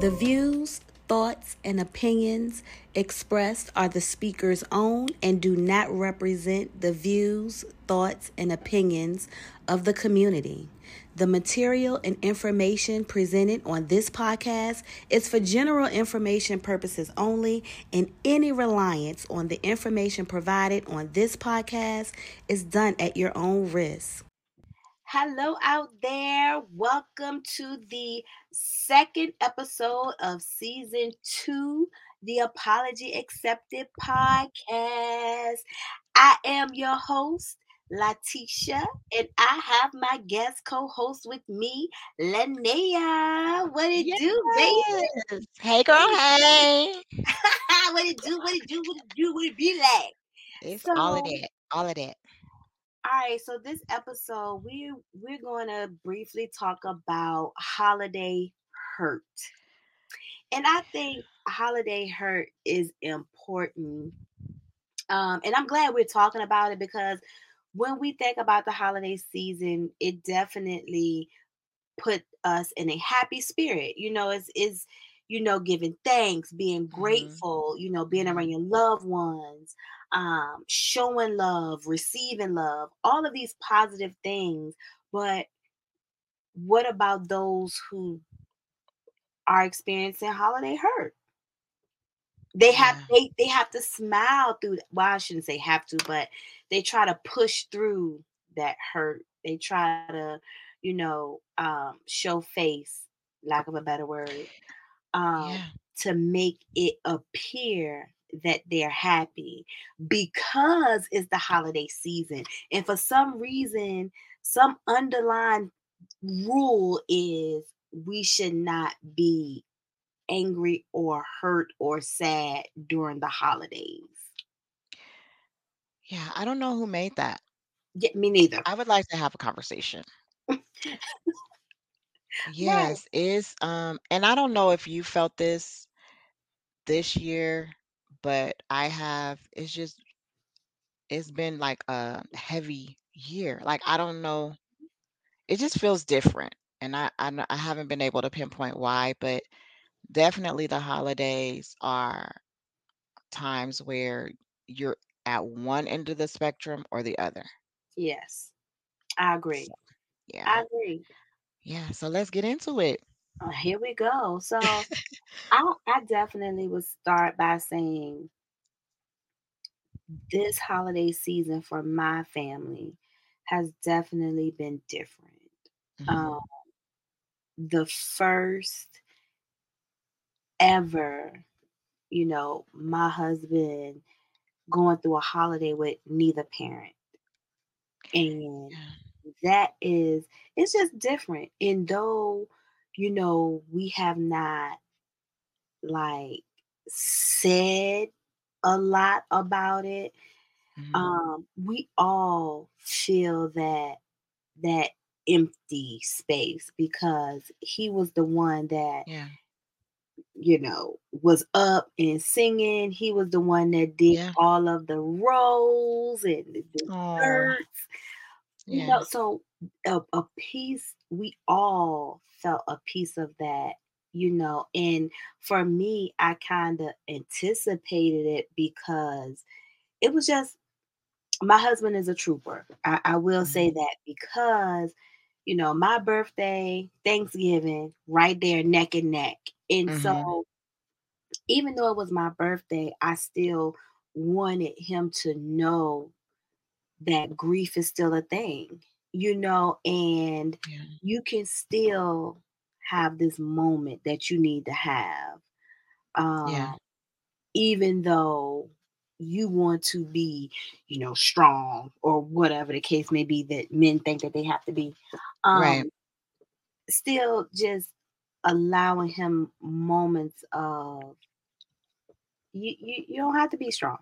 The views, thoughts, and opinions expressed are the speaker's own and do not represent the views, thoughts, and opinions of the community. The material and information presented on this podcast is for general information purposes only, and any reliance on the information provided on this podcast is done at your own risk. Hello, out there. Welcome to the second episode of season two, the Apology Accepted podcast. I am your host, Latisha, and I have my guest co-host with me, Linnea. What it Yes. do, baby? Hey girl, hey. what it do? What it do? What it do? What it be like? It's all of So- that. All of that. All right, so this episode we we're going to briefly talk about holiday hurt. And I think holiday hurt is important. Um, and I'm glad we're talking about it because when we think about the holiday season, it definitely put us in a happy spirit. You know, it's is you know, giving thanks, being grateful, you know, being around your loved ones, um, showing love, receiving love, all of these positive things. But what about those who are experiencing holiday hurt? They have Yeah. they they have to smile through. th- Well, I shouldn't say have to, but they try to push through that hurt. They try to, you know, um, show face, lack of a better word, um, Yeah. to make it appear that they're happy because it's the holiday season. And for some reason, some underlying rule is we should not be angry or hurt or sad during the holidays. Yeah. I don't know who made that. Yeah, me neither. I would like to have a conversation. Yes, is um and I don't know if you felt this this year, but I have it's just it's been like a heavy year. Like I don't know, it just feels different. And I I, I haven't been able to pinpoint why, but definitely the holidays are times where you're at one end of the spectrum or the other. Yes, I agree. So, yeah. I agree. Yeah, so let's get into it. Uh, here we go. So I I definitely would start by saying this holiday season for my family has definitely been different. Mhm. Um, the first ever, you know, my husband going through a holiday with neither parent. And that is it's just different. And though, you know, we have not like said a lot about it, Mhm. um, we all feel that that empty space because he was the one that Yeah. you know was up and singing he was the one that did Yeah. all of the rolls and the desserts you know so a, a piece we all felt a piece of that you know and for me i kind of anticipated it because it was just my husband is a trooper i, I will say that because you know my birthday thanksgiving right there neck and neck and Mhm. so even though it was my birthday i still wanted him to know that grief is still a thing, you know, and Yeah. you can still have this moment that you need to have. Um, Yeah. Even though you want to be, you know, strong or whatever the case may be that men think that they have to be. Um, Right. Still just allowing him moments of, you, you, you don't have to be strong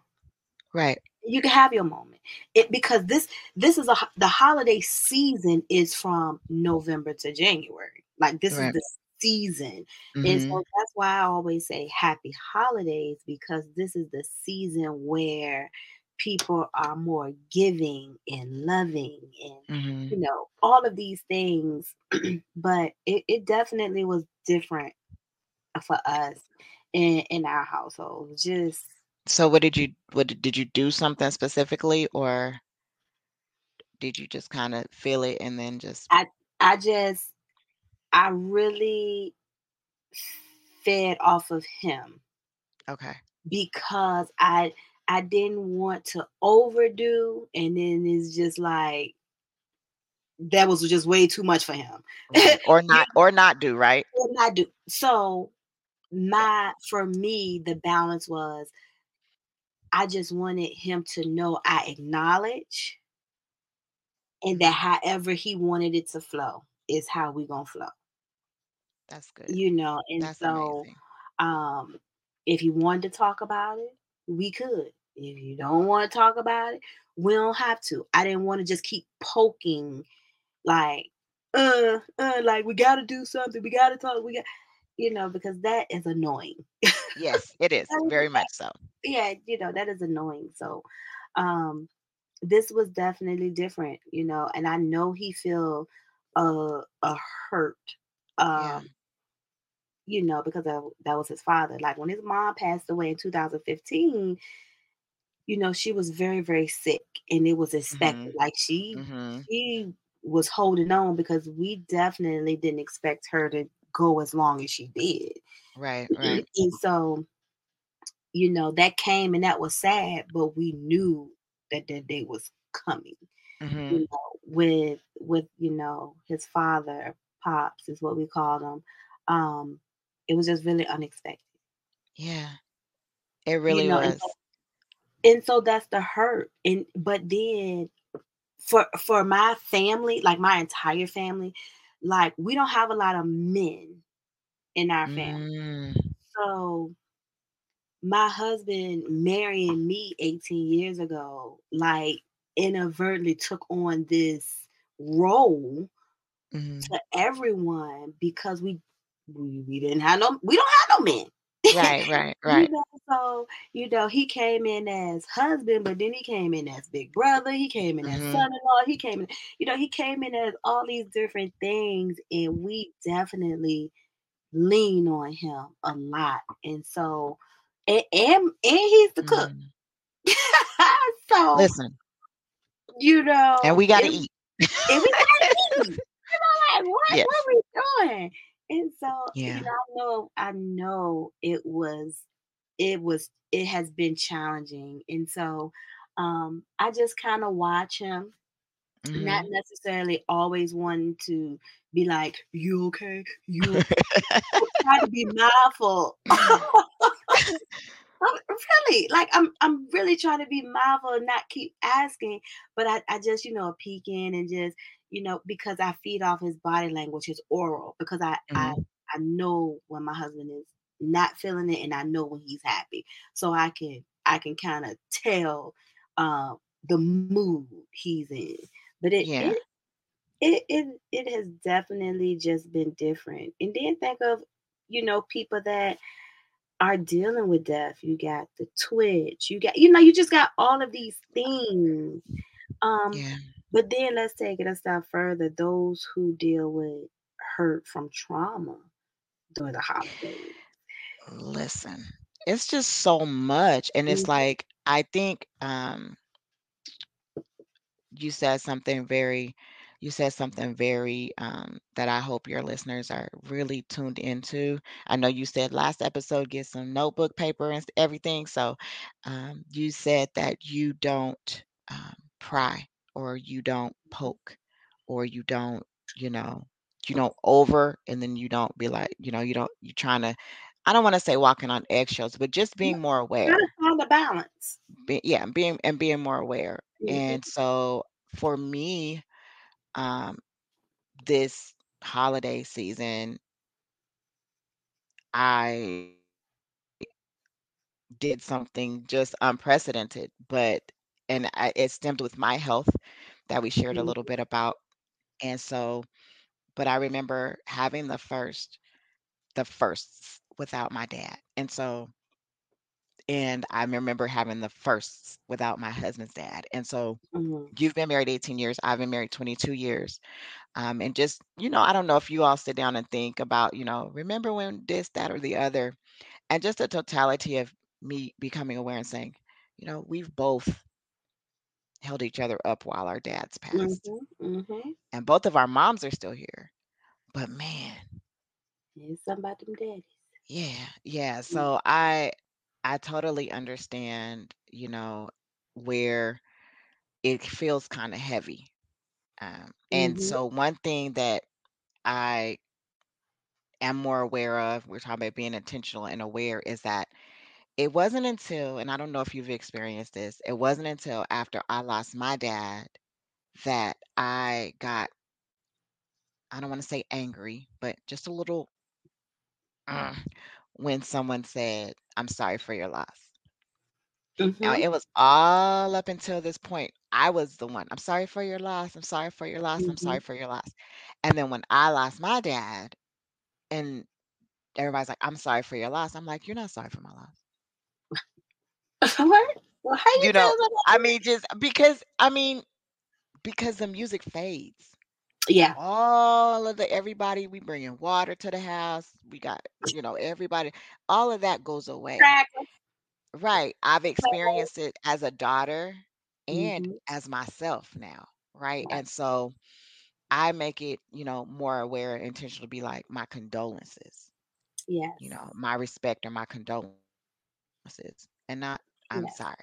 Right. You can have your moment it because this this is a the holiday season is from november to january like this Right. is the season and Mhm. so that's why i always say happy holidays because this is the season where people are more giving and loving and Mhm. you know all of these things but it, it definitely was different for us in in our household. Just So what did you what did did you do something specifically or did you just kind of feel it and then just I I just I really fed off of him okay. because I I didn't want to overdo and then it's just like that was just way too much for him. Right. Or not or not do, right? will not do so my for me the balance was I just wanted him to know I acknowledge and that however he wanted it to flow is how we gonna flow. That's good. You know, and That's so amazing. um if you wanted to talk about it, we could. If you don't want to talk about it, we don't have to. I didn't want to just keep poking like uh uh like we gotta do something, we gotta talk, we got you know, because that is annoying. Yes, it is. Very much so. yeah, you know, that is annoying. So um this was definitely different, you know, and I know he feel a a hurt. Yeah. Um you know, because of, that was his father. Like when his mom passed away in 2015, you know, she was very, very sick and it was expected. Mhm. Like she Mhm. she was holding on because we definitely didn't expect her to go as long as she did. Right, right. and so, you know, that came and that was sad, but we knew that that day was coming. Mhm. You know, with with you know his father, pops is what we called him. Um, it was just really unexpected. Yeah. It You really know, and was. so and so that's the hurt. And but then for for my family, like my entire family, like we don't have a lot of men in our family. Mm. So my husband marrying me 18 years ago, like inadvertently took on this role Mhm. to everyone because we we, we didn't have no we don't have no men. Right, right, right. You know, so you know, he came in as husband, but then he came in as big brother, he came in as Mhm. son-in-law, he came in, you know, he came in as all these different things, and we definitely lean on him a lot. And so and and, and he's the cook. Mhm. so Listen, you know, and we gotta it, eat. and we gotta eat. You know, like what Yes. what we doing? So, you Yeah. know, I know I know it was it was it has been challenging. And so um I just kind of watch him, not Mhm. necessarily always wanting to be like, you okay? You okay?" try to be mindful. I'm really like I'm I'm really trying to be mindful and not keep asking, but I, I just, you know, peek in and just, you know, because I feed off his body language, his oral, because I I Mhm. I know when my husband is not feeling it and I know when he's happy. So I can I can kind of tell uh, the mood he's in. But it Yeah. it it it it has definitely just been different. And then think of, you know, people that are dealing with death. You got the twitch. You got, you know, you just got all of these things. Um, Yeah. but then let's take it a step further. Those who deal with hurt from trauma during the holidays. Listen, it's just so much, and it's Mhm. like I think um you said something very you said something very um that I hope your listeners are really tuned into. I know you said last episode get some notebook paper and everything. So um you said that you don't um pry or you don't poke or you don't, you know, you don't over and then you don't be like, you know, you don't you trying to I don't want to say walking on eggshells, but just being more aware. find the balance. Be, yeah, being and being more aware. Mhm. And so for me, um, this holiday season, I did something just unprecedented, but and I, it stemmed with my health that we shared a Mhm. little bit about. And so, but I remember having the first, the firsts without my dad. And so and I remember having the firsts without my husband's dad. And so Mhm. you've been married 18 years, I've been married 22 years. Um, and just, you know, I don't know if you all sit down and think about, you know, remember when this, that, or the other, and just the totality of me becoming aware and saying, you know, we've both held each other up while our dads passed. Mhm. Mhm. And both of our moms are still here. But man, It's something about them daddies. yeah, yeah. Mm. So I I totally understand, you know, where it feels kind of heavy. Um, and Mhm. so one thing that I am more aware of, we're talking about being intentional and aware, is that it wasn't until, and I don't know if you've experienced this, it wasn't until after I lost my dad that I got, I don't want to say angry, but just a little uh, when someone said, I'm sorry for your loss. Now, Mhm. it was all up until this point, I was the one, I'm sorry for your loss. I'm sorry for your loss. I'm sorry Mhm. for your loss. And then when I lost my dad, and everybody's like, I'm sorry for your loss. I'm like, you're not sorry for my loss. what? Well, how you You know? I mean, just because, I mean, because the music fades. Yeah. All of the everybody, we bringing water to the house. We got, you know, everybody, all of that goes away. Right. I've experienced it as a daughter and Mhm. as myself now. Right. Right. And so I make it, you know, more aware and intentional to be like, my condolences, Yeah. you know, my respect or my condolences, and not, I'm Yes. sorry.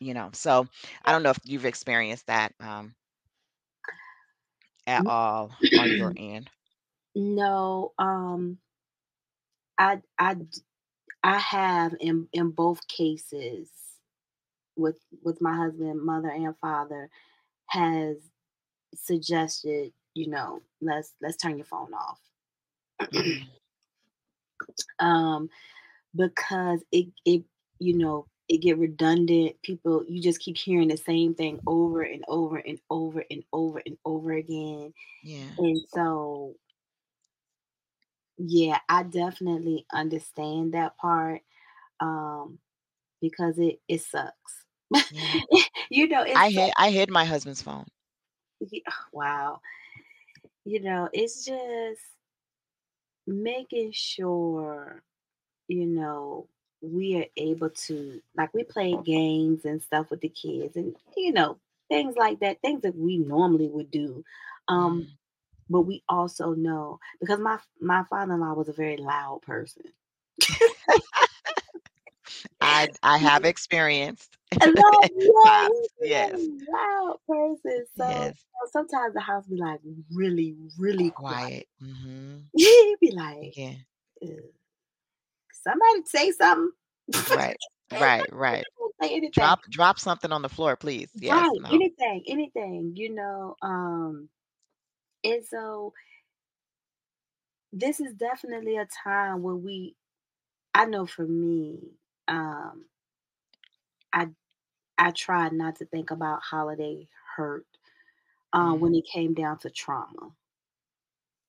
You know, so I don't know if you've experienced that um, at all on your end. no. Um. i i i have in in both cases with with my husband, mother and father, has suggested, you know, let's let's turn your phone off. hmm um because it it you know it get redundant people you just keep hearing the same thing over and over and over and over and over again Yeah. and so yeah i definitely understand that part um because it it sucks Yeah. you know I hid I hid my husband's phone. wow you know it's just making sure you know, we are able to like we play games and stuff with the kids and you know, things like that, things that we normally would do. Um, Mhm. but we also know because my my father-in-law was a very loud person. I I have experienced And yeah, times. he's a Yes. loud person. So you Yes. know, sometimes the house be like really, really quiet. Quiet. Mhm. He'd be like, Yeah. "Ugh, somebody say something. Right. Right, right. Drop drop something on the floor, please. Yes. Right. No. Anything, anything, you know. Um, and so this is definitely a time where we I know for me, um, I I tried not to think about holiday hurt uh, when Mhm. it came down to trauma.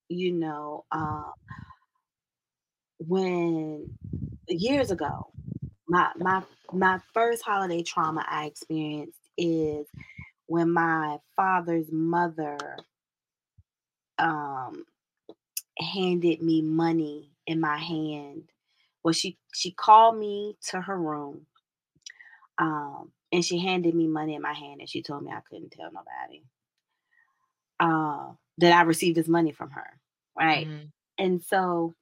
You know, uh, when years ago, my my my first holiday trauma I experienced is when my father's mother um handed me money in my hand. Well, she she called me to her room, um, and she handed me money in my hand, and she told me I couldn't tell nobody uh, that I received this money from her, right? Mhm. And so,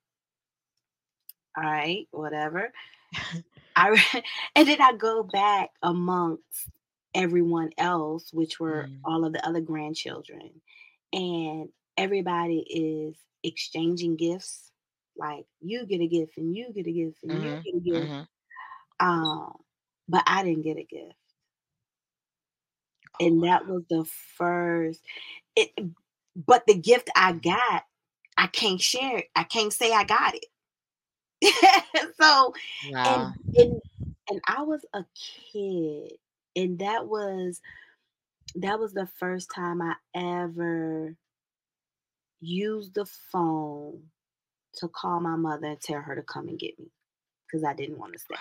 all right, whatever. I and then I go back amongst everyone else, which were Mhm. all of the other grandchildren, and everybody is exchanging gifts. Like you get a gift, and you get a gift, and you Mhm. get a gift. Mhm. Um, but I didn't get a gift, Oh, and that was the first. It, but the gift I got, I can't share. it. I can't say I got it. so Wow. and and and I was a kid, and that was that was the first time I ever used the phone to call my mother and tell her to come and get me because I didn't want to stay.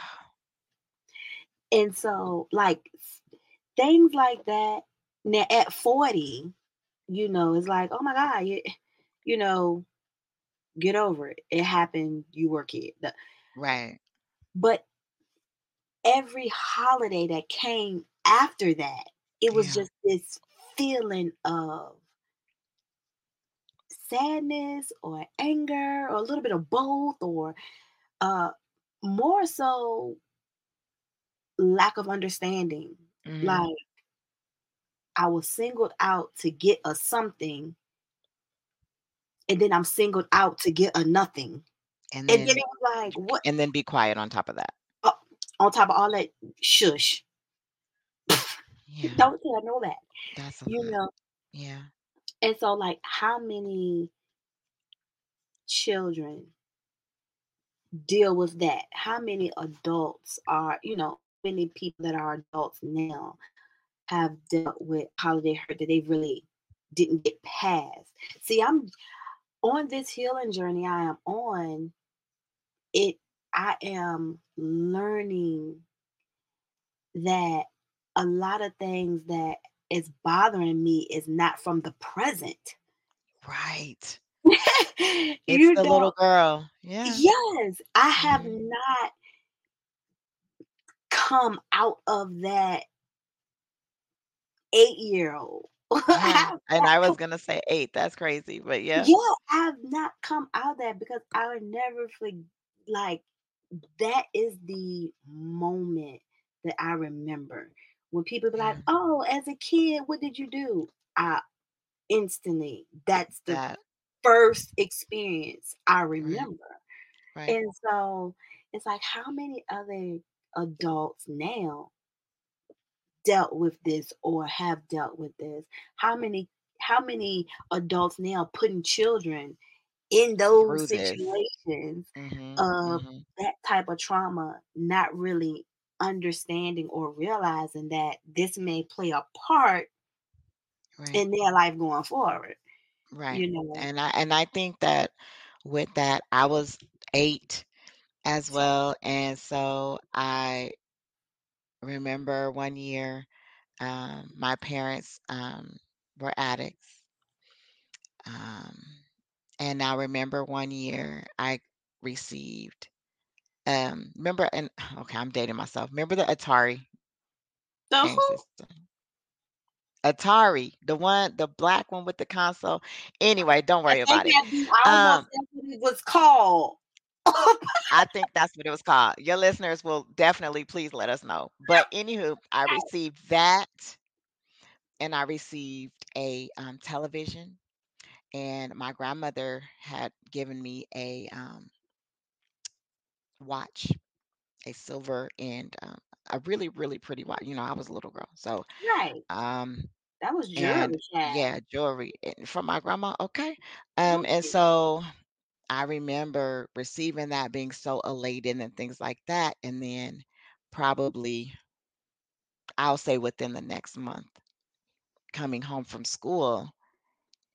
And so, like, things like that now at 40, you know, it's like, "Oh my god, you you know, get over it. It happened, you were a kid." The Right. but every holiday that came after that, it was Yeah. just this feeling of sadness or anger or a little bit of both or uh more so lack of understanding. Mhm. Like I was singled out to get a something and then I'm singled out to get a nothing. And And then then it was like, what and then be quiet on top of that. uh, on top of all that shush. Yeah. Don't tell no that. That's You lot. know, Yeah. and so like how many children deal with that? How many adults are, you know, many people that are adults now have dealt with holiday hurt that they really didn't get past. See, I'm on this healing journey I am on, it I am learning that a lot of things that is bothering me is not from the present. Right. It's you the know, little girl. Yeah. yes, I have Mhm. not come out of that eight year old. Yeah. And I was gonna say 8. That's crazy, but yeah. Yeah, I have not come out of that because I would never forg like, that is the moment that I remember when people be like, Yeah. "Oh, as a kid, what did you do?" I instantly, that's the That first experience I right. remember. Right. And so, it's like, how many other adults now dealt with this or have dealt with this? How many how many adults now putting children in those situations Mhm. of Mhm. that type of trauma, not really understanding or realizing that this may play a part Right. in their life going forward, Right. you know? And I and I think that with that, I was 8 as well, and so I remember one year, um, my parents, um, were addicts. Um, and I remember one year I received, um, remember and okay, I'm dating myself. Remember the Atari The game who? system? Atari, the one, the black one with the console. Anyway, don't worry about it. FAW, I almost Um, what it was called. I think that's what it was called. Your listeners will definitely please let us know. But anywho, I received that and I received a um, television and my grandmother had given me a um, watch, a silver and um, a really, really pretty watch. You know, I was a little girl. So, Right. um, That was jewelry, child. yeah, jewelry and from my grandma. Okay. Um, and so I remember receiving that, being so elated and things like that. And then probably, I'll say within the next month, coming home from school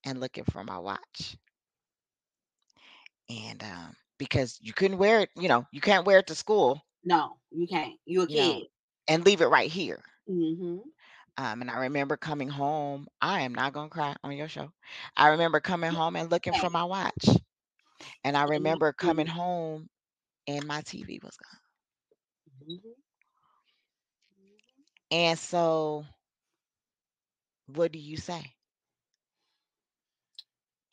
and looking for my watch. And um, because you couldn't wear it, you know, you can't wear it to school, No, you can't. You're a you know, kid. and leave it right here. Mhm. Um, and I remember coming home. I am not gonna cry on your show. I remember coming home and looking for my watch. And I remember coming home and my TV was gone. Mhm. Mhm. And so, what do you say?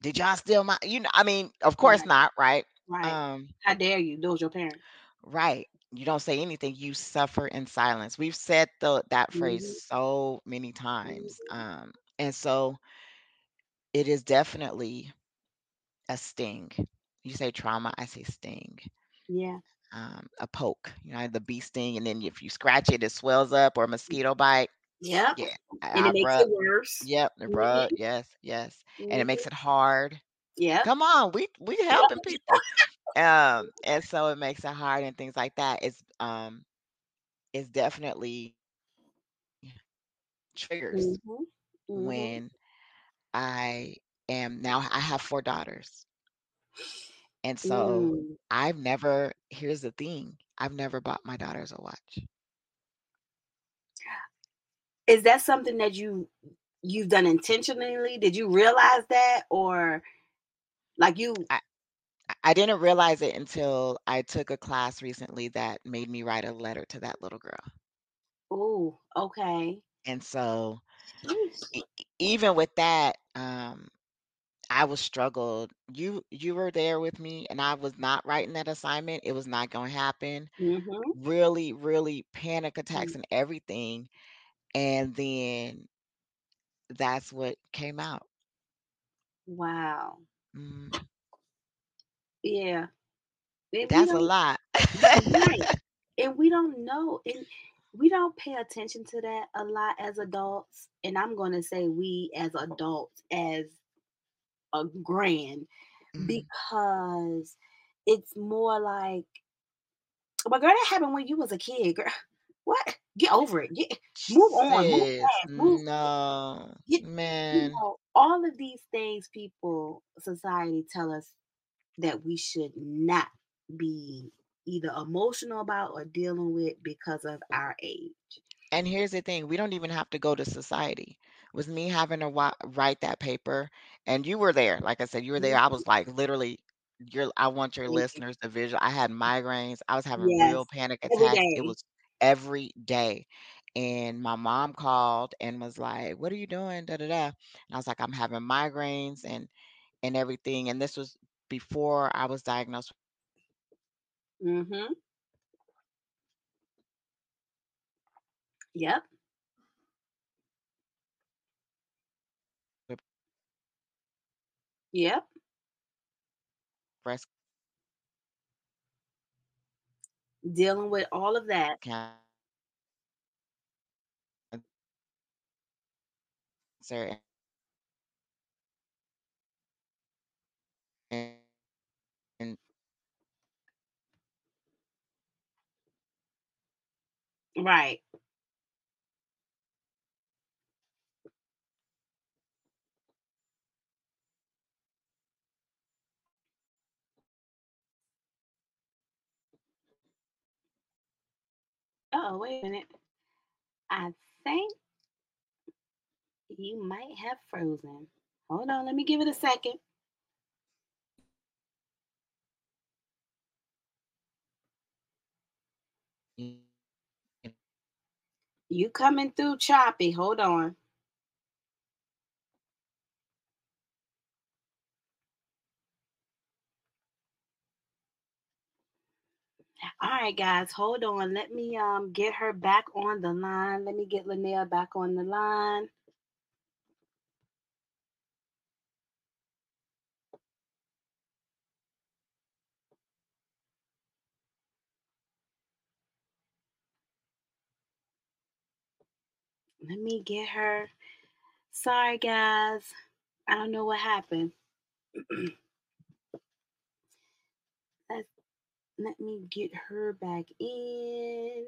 Did y'all steal my you know, I mean, of course Right, not, right? right. Um, How dare you? Those your parents. right. You don't say anything, you suffer in silence. We've said the that phrase Mhm. so many times. Mhm. Um, and so it is definitely a sting. You say trauma, I say sting. Yeah. Um, a poke, you know, the bee sting, and then if you scratch it, it swells up, or a mosquito bite. Yep. Yeah, And I, it I've makes rubbed. it worse. Yep, the rub. Mhm. Yes, yes, and it makes Mhm. it hard. Yeah. Come on, we we helping people. Um, and so it makes it hard and things like that. It's um, it's definitely triggers Mhm. Mhm. when I am now. I have four daughters, and so Mm. I've never. Here's the thing: I've never bought my daughters a watch. Is that something that you you've done intentionally? Did you realize that or like you I I didn't realize it until I took a class recently that made me write a letter to that little girl. Oh, okay. And so e- even with that, um, I was struggled. You you were there with me, and I was not writing that assignment. It was not going to happen. Mhm. Really, really panic attacks and everything. And then that's what came out. Wow. Mm, Yeah. And that's a lot. right. And we don't know and we don't pay attention to that a lot as adults. And I'm going to say we as adults as a grand Mm, because it's more like, but girl, that happened when you was a kid, girl. What? Get over it. Get move on. Move past. Move. no, Get, you man. know, all of these things people, society tell us that we should not be either emotional about or dealing with because of our age. And here's the thing, we don't even have to go to society. With me having to wa write that paper, and you were there, like I said, you were there. I Mhm. was like literally, you're, I want your Thank you. listeners to visual. I had migraines. I was having real Yes. panic Every attacks. It day. was every day. And my mom called and was like, "What are you doing?" Da da da. And I was like, "I'm having migraines and and everything." And this was before I was diagnosed Mhm. Yep. Yep. breast Dealing with all of that. cancer and, and Right. Oh, wait a minute. I think you might have frozen. Hold on, let me give it a second. You coming through choppy. Hold on. All right, guys, hold on. Let me um get her back on the line. Let me get Linnell back on the line. Let me get her. Sorry, guys. I don't know what happened. let let me get her back in.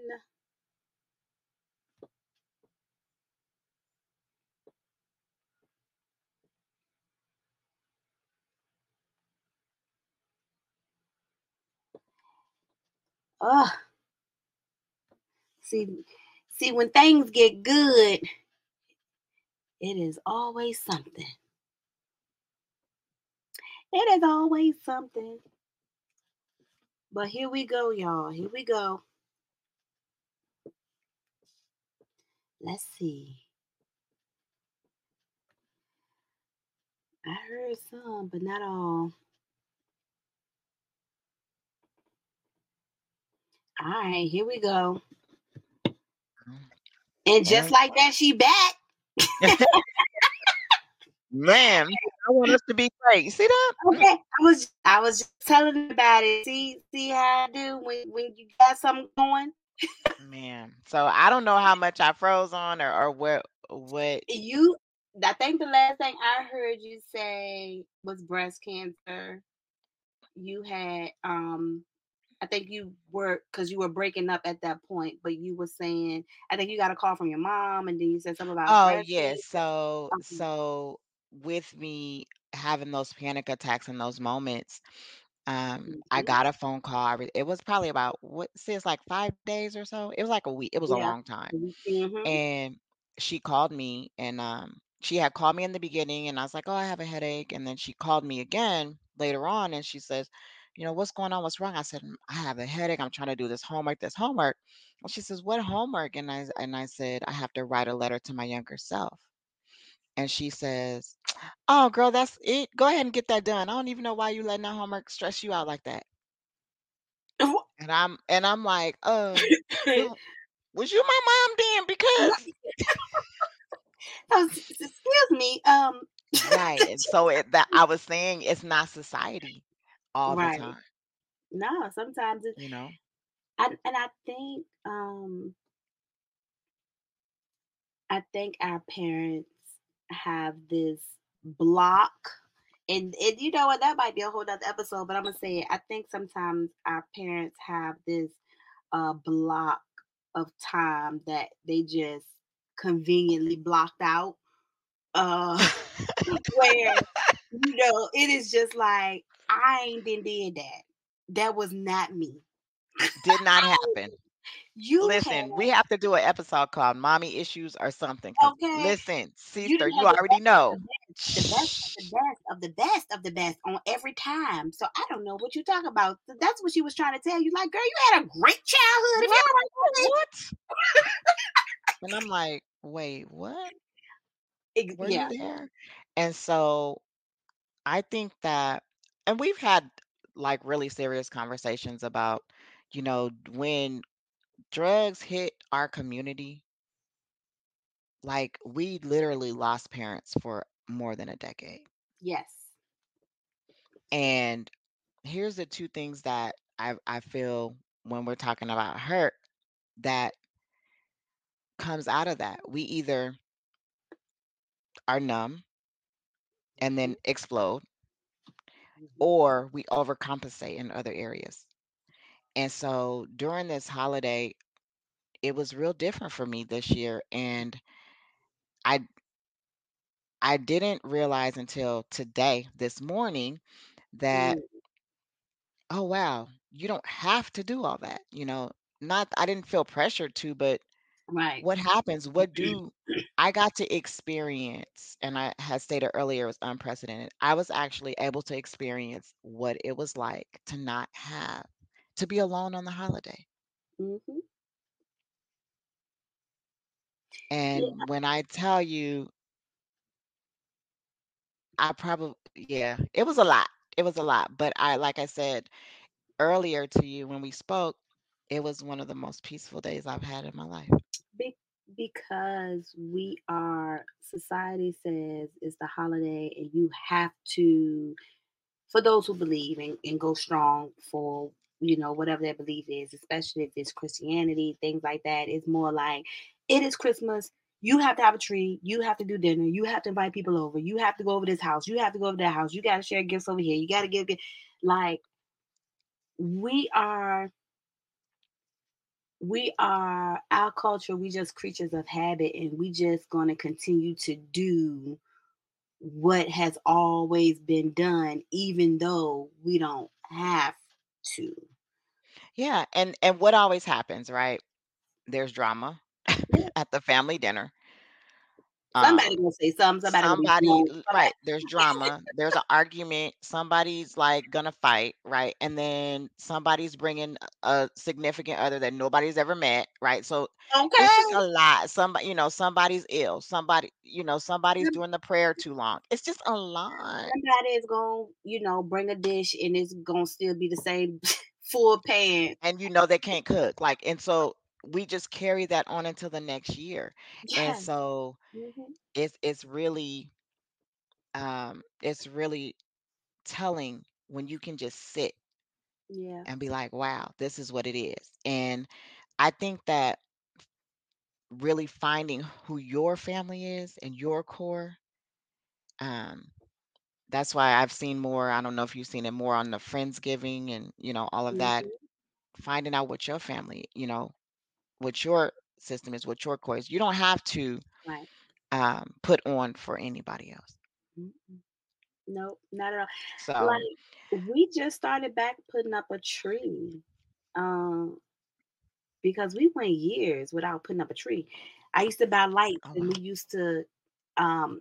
Oh, see, see, when things get good, it is always something. It is always something. But here we go, y'all. Here we go. Let's see. I heard some, but not all. All right, here we go. Mm. And just like that, she back. man, I want us to be great. See that? Okay, I was I was just telling about it. See, see how I do when when you got something going. Man, so I don't know how much I froze on or or what what You, I think the last thing I heard you say was breast cancer. You had um I think you were because you were breaking up at that point, but you were saying I think you got a call from your mom, and then you said something about Oh, cancer. So so with me having those panic attacks in those moments, um, I mhm, got a phone call. I re it was probably about what, sis, like 5 days or so? It was like a week. It was a Yeah. long time. Mm-hmm. And she called me and um she had called me in the beginning and I was like, "Oh, I have a headache." And then she called me again later on and she says, "You know, what's going on? What's wrong?" I said, "Mm, "I have a headache. I'm trying to do this homework, this homework." And she says, "What homework?" And I and I said, "I have to write a letter to my younger self." And she says, "Oh, girl, that's it. Go ahead and get that done. I don't even know why you letting that homework stress you out like that." And I'm and I'm like, "Uh, was you my mom then? Because Oh, excuse me. Um, Right, and so it that I was saying it's not society all the time, No, sometimes it, you know? and and I think um I think our parents have this block, and and you know what? That might be a whole other episode, but I'm gonna say it. I think sometimes our parents have this uh block of time that they just conveniently blocked out. Uh, where you know it is just like I ain't been did that. That was not me. Did not happen. You Listen, we have to do an episode called "Mommy Issues" or something. Okay. listen, sister, didn't you already best of the know. the best of the best of the best of the best on every time. So I don't know what you talk about. That's what she was trying to tell you. Like, girl, you had a great childhood. What? you What? And I'm like, "Wait, what? Ex- Were you yeah, there?" And so I think that and we've had, like, really serious conversations about, you know, when drugs hit our community Like, we literally lost parents for more than a decade. yes, And here's the two things that I I feel when we're talking about hurt that comes out of that. We either are numb and Mhm, then explode, mhm, or we overcompensate in other areas. And so during this holiday, it was real different for me this year. And I I didn't realize until today, this morning, that mm, Oh, wow. You don't have to do all that, you know? Not I didn't feel pressured to, but right. what happens? What do I got to experience, and I had stated earlier it was unprecedented. I was actually able to experience what it was like to not have to be alone on the holiday. hmm Yeah, And when I tell you, I probably yeah, it was a lot. It was a lot, but I like I said earlier to you when we spoke, it was one of the most peaceful days I've had in my life. be- because we are. Society says it's the holiday, and you have to for those who believe and, and go strong for you know whatever their belief is especially if it's christianity things like that it's more like it is christmas you have to have a tree you have to do dinner you have to invite people over you have to go over this house you have to go over that house you got to share gifts over here you got to give gi- like we are we are our culture we just creatures of habit and we just going to continue to do what has always been done even though we don't have to Yeah, and and what always happens, right? There's drama Yeah, at the family dinner. somebody Um, gonna say something. Somebody gonna be somebody right, there's drama. There's an argument. Somebody's like gonna fight, right? And then somebody's bringing a a significant other that nobody's ever met, right? So it's just a lot. Somebody, you know, somebody's ill. Somebody, you know, somebody's doing the prayer too long. It's just a lot. Somebody is gonna, you know, bring a dish and it's gonna still be the same full pan. and you know they can't cook like and so we just carry that on until the next year and Yes. so hmm it's it's really um it's really telling when you can just sit Yeah. and be like wow this is what it is and i think that really finding who your family is and your core um that's why i've seen more i don't know if you've seen it more on the friendsgiving and you know all of that hmm finding out what your family you know what your system is, what your core is. You don't have to Right. um, put on for anybody else. Mm-mm. No, not at all. So, Like we just started back putting up a tree, um, because we went years without putting up a tree. I used to buy lights Oh, and wow. we used to um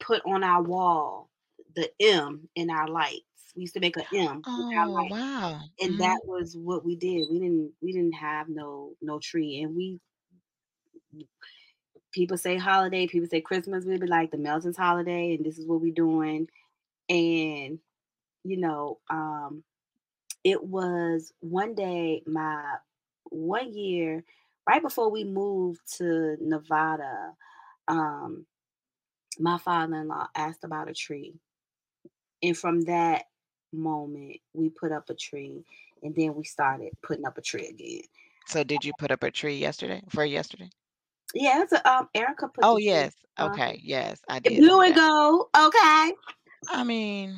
put on our wall the M in our lights. We used to make a M Oh, wow. And that Mhm. was what we did. We didn't we didn't have no no tree and we people say holiday, people say Christmas, we'd be like the Melton's holiday and this is what we're doing. And you know, um it was one day my one year right before we moved to Nevada, um my father-in-law asked about a tree. And from that moment, we put up a tree and then we started putting up a tree again. So did you put up a tree yesterday for yesterday? Yeah, it's a, um, Erica put Oh, tree. yes. Uh, Okay, yes, I did blue and gold. Okay. I mean,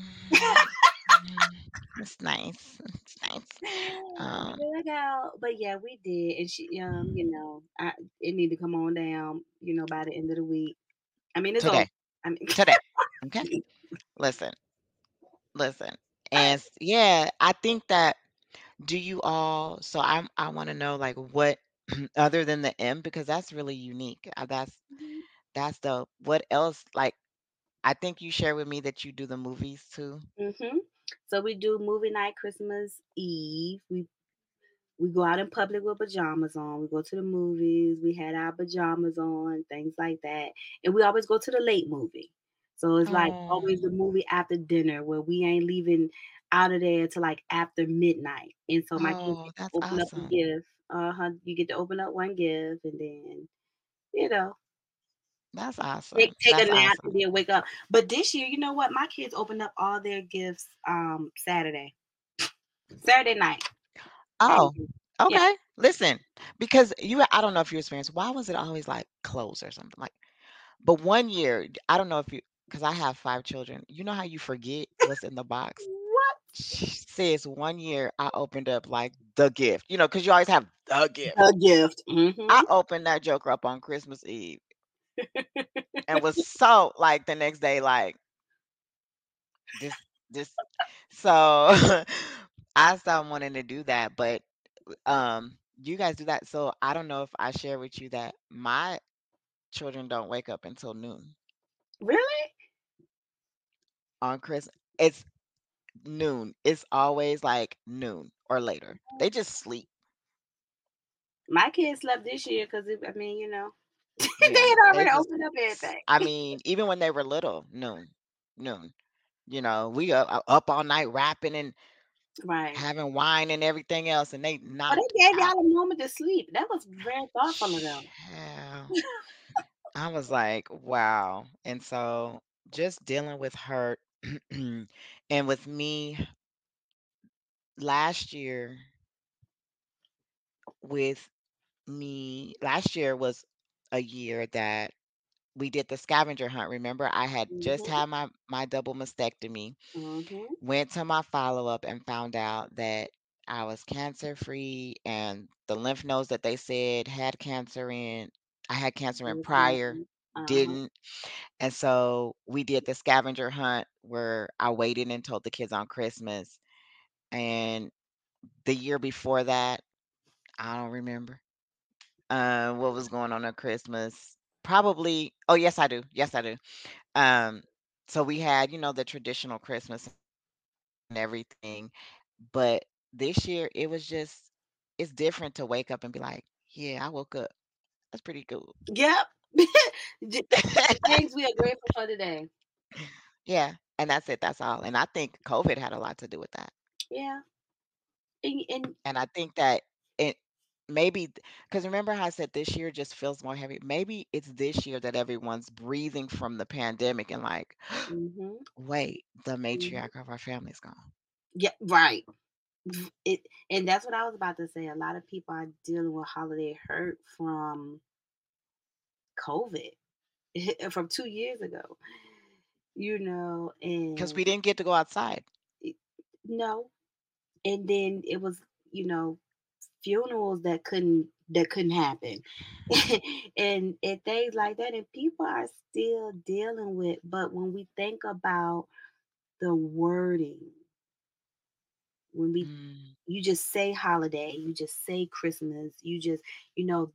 it's nice. It's nice. Um, Blue and gold. But yeah, we did. And she um, you know, I it need to come on down, you know, by the end of the week. I mean, it's today. I mean Today. Okay? Listen, listen. And yeah, I think that do you all so I'm I wanna know, like, what other than the M, because that's really unique. Uh, that's Mhm. that's the What else like, I think you share with me that you do the movies too? Mhm. So we do movie night Christmas Eve. We we go out in public with pajamas on. We go to the movies. We had our pajamas on, things like that. And we always go to the late movie. So it's like Oh, always the movie after dinner where we ain't leaving out of there till like after midnight. And so my kids oh, to that's open up a awesome. gift. Uh-huh. You get to open up one gift and then, you know, That's awesome. take a That's nap awesome. and then wake up. But this year, you know what? My kids opened up all their gifts um Saturday. Saturday night. Oh, Mhm. Yeah. okay. Listen, because you I don't know if you experienced why was it always, like, clothes or something? Like but one year, I don't know if you, because I have 5 children. You know how you forget what's in the box? What? Says one year I opened up, like, the gift, you know, because you always have the gift. A gift. Mhm. I opened that joker up on Christmas Eve and was so like, the next day, like, this this so, I stopped wanting to do that, but, um, you guys do that, so I don't know if I share with you that my children don't wake up until noon Really? On Christmas. It's noon. It's always, like, noon or later. They just sleep. My kids slept this year because I mean, you know, they Yeah, had they already just opened up everything. I mean, even when they were little, noon, noon. You know, we up uh, up all night wrapping and Right. having wine and everything else, and they But knocked they gave y'all a moment to sleep. That was very thoughtful of them. Child. I was like, "Wow." And so, just dealing with her and with me last year with me last year was a year that we did the scavenger hunt, remember? I had just Mhm. had my my double mastectomy, Mhm. went to my follow-up and found out that I was cancer-free and the lymph nodes that they said had cancer in I had cancer in Was prior. Didn't. And so we did the scavenger hunt where I waited and told the kids on Christmas. And the year before that, I don't remember uh, what was going on at Christmas. Probably, oh yes, I do. Yes, I do. Um, so we had, you know, the traditional Christmas and everything. But this year it was just it's different to wake up and be like, "Yeah, I woke up. That's pretty cool." Yep. J- the, the things we are grateful for today. Yeah, and that's it, that's all. And I think COVID had a lot to do with that. Yeah. And, and And I think that it maybe because remember how I said this year just feels more heavy? Maybe it's this year that everyone's breathing from the pandemic and like, mhm. "Wait, the Mhm. matriarch of our family's gone." Yeah, right. It and that's what I was about to say. A lot of people are dealing with holiday hurt from COVID from 2 years ago. You know, and Because we didn't get to go outside. no, and then it was, you know, funerals that couldn't that couldn't happen. and and things like that and people are still dealing with but when we think about the wording when we Mm, you just say holiday you just say christmas you just you know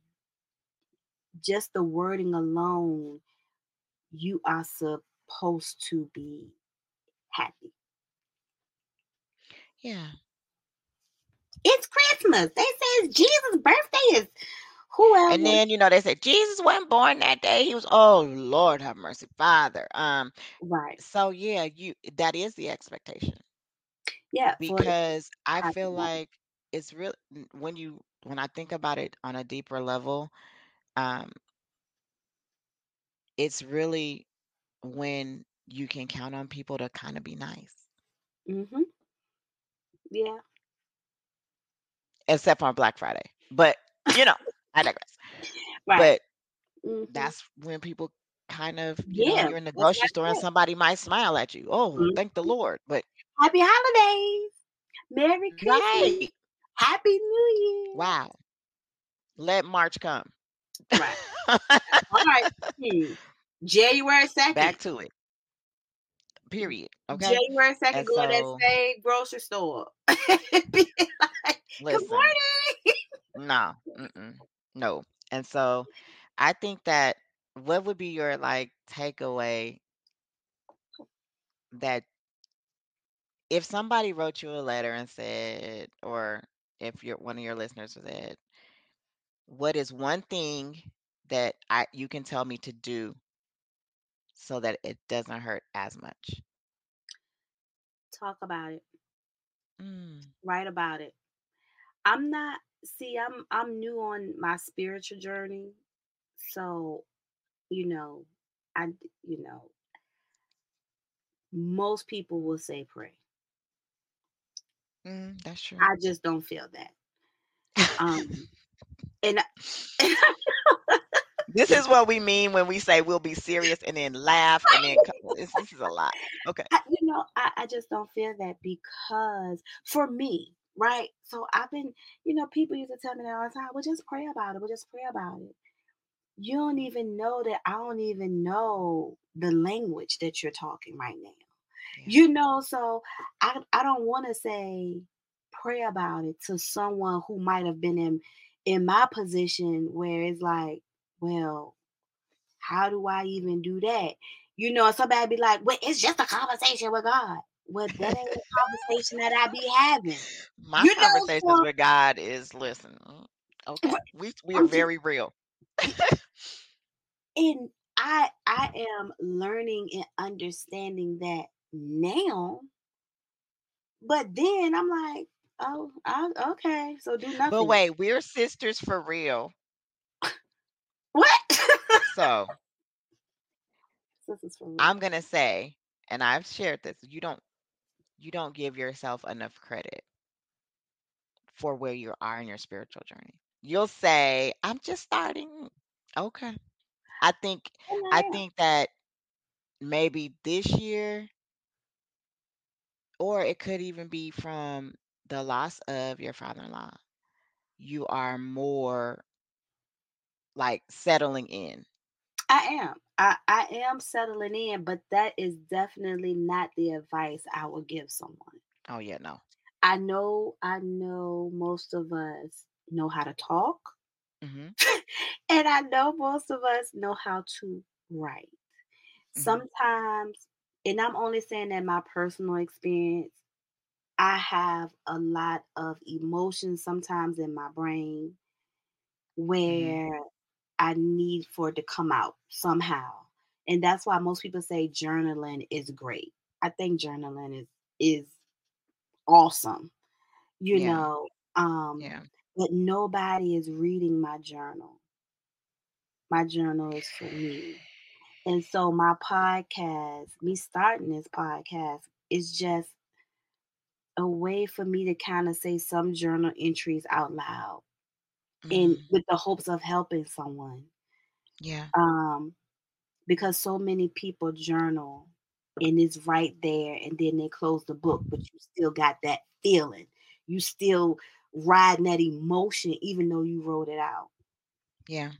just the wording alone, you are supposed to be happy. Yeah. It's Christmas. They say it's Jesus' birthday is who else? And then, you know, they say Jesus wasn't born that day. He was, oh Lord have mercy, Father. Um, right. so yeah, you that is the expectation. Yeah. Because I I feel like it's real when you when I think about it on a deeper level, um, it's really when you can count on people to kind of be nice. Mhm. Yeah. Except for on Black Friday. But you know, I digress. Right. But Mhm. that's when people kind of, you know, Yeah, you're in the that's grocery store and somebody might smile at you. Oh, Mhm. thank the Lord. But Happy holidays. Merry Christmas. right. Happy New Year. Wow. Let March come. Right. All right. Hmm. January 2nd. Back to it. Period. Okay. January 2nd, And go to that same grocery store. Be like, Good morning. No. No. And so I think that what would be your like takeaway that if somebody wrote you a letter and said, or if you're one of your listeners said, what is one thing that I you can tell me to do so that it doesn't hurt as much? Talk about it. Mm, Write about it. I'm not see, I'm I'm new on my spiritual journey. So, you know, I you know, most people will say pray. mm, that's true. I just don't feel that. Um and I- this is what we mean when we say we'll be serious and then laugh and then this, this is a lot. Okay. I, you know, I, I just don't feel that because for me, right? So I've been, you know, people used to tell me that all the time. Well, just pray about it. Well, just pray about it. You don't even know that I don't even know the language that you're talking right now. Yeah. You know, so I I don't want to say pray about it to someone who might have been in in my position where it's like, well, how do I even do that? You know, somebody be like, well, it's just a conversation with God. Well, that ain't a conversation that I be having. My You know, conversations so- with God is listen. mm, Okay. We we are very real. and I I am learning and understanding that now. But then I'm like, oh, I, okay, so do nothing. But wait, we're sisters for real. what? So this is for real. I'm gonna say, and I've shared this, you don't you don't give yourself enough credit for where you are in your spiritual journey. You'll say, I'm just starting. Okay. I think And I think that maybe this year, or it could even be from the loss of your father-in-law, you are more like settling in. I am. I, I am settling in, but that is definitely not the advice I would give someone. Oh yeah, no. I know I know most of us know how to talk, hmm and I know most of us know how to write. Mhm. Sometimes, and I'm only saying that my personal experience, I have a lot of emotions sometimes in my brain where I need for it to come out somehow. And that's why most people say journaling is great. I think journaling is is awesome. You Yeah. know, um Yeah. but nobody is reading my journal. My journal is for me. And so my podcast, me starting this podcast is just a way for me to kind of say some journal entries out loud and Mm, with the hopes of helping someone. yeah. Um because so many people journal and it's right there and then they close the book but you still got that feeling. You still riding that emotion even though you wrote it out. Yeah.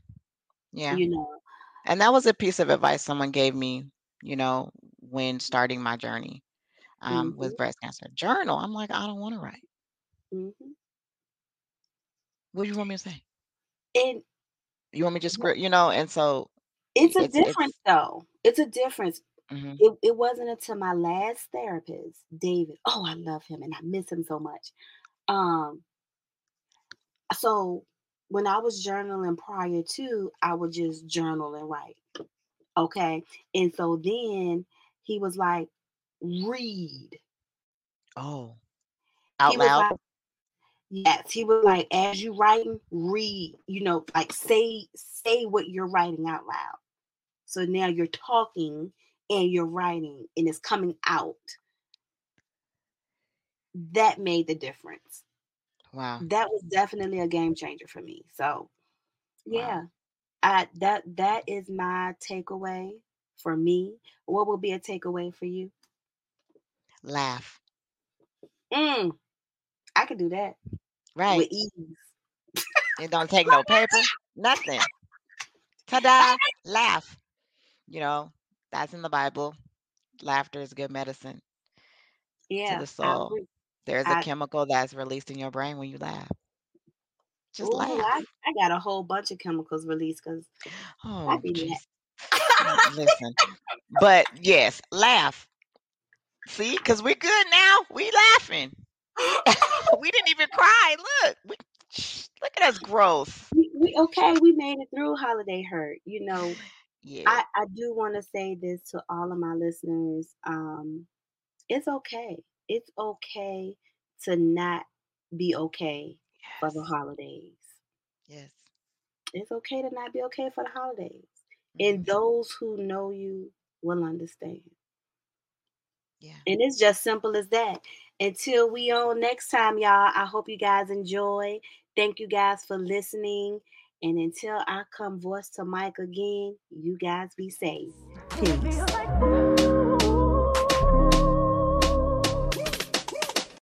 Yeah. You know. And that was a piece of advice someone gave me, you know, when starting my journey um, Mhm. with breast cancer. Journal. I'm like, I don't want to write. hmm What do you want me to say? And You want me to just you know, and so it's a it's, difference it's, though. It's a difference. Mm-hmm. It, it wasn't until my last therapist, David. Oh, I love him and I miss him so much. Um, so when I was journaling prior to, I would just journal and write. Okay. And so then he was like, read. Oh. Out loud. Like, yes. He was like, as you writing, read, you know, like say, say what you're writing out loud. So now you're talking and you're writing and it's coming out. That made the difference. Wow. That was definitely a game changer for me. So yeah. Wow. I that that is my takeaway for me. What will be a takeaway for you? Laugh. Mm. I could do that. Right. With ease. It don't take no paper, nothing. Ta-da! Laugh. You know, that's in the Bible. Laughter is good medicine. Yeah. To the soul. There's a I, chemical that's released in your brain when you laugh. Just ooh, laugh. I, I, got a whole bunch of chemicals released because oh, listen. But yes, laugh. See, because we're good now. We laughing. we didn't even cry. Look, we, look at us growth. We, we, okay. We made it through holiday hurt. You know. Yeah. I, I do want to say this to all of my listeners. Um, it's okay it's okay to not be okay yes. for the holidays. Yes. It's okay to not be okay for the holidays. Mm-hmm. And those who know you will understand. Yeah. And it's just simple as that. Until we on next time, y'all, I hope you guys enjoy. Thank you guys for listening. And until I come voice to mic again, you guys be safe. Peace.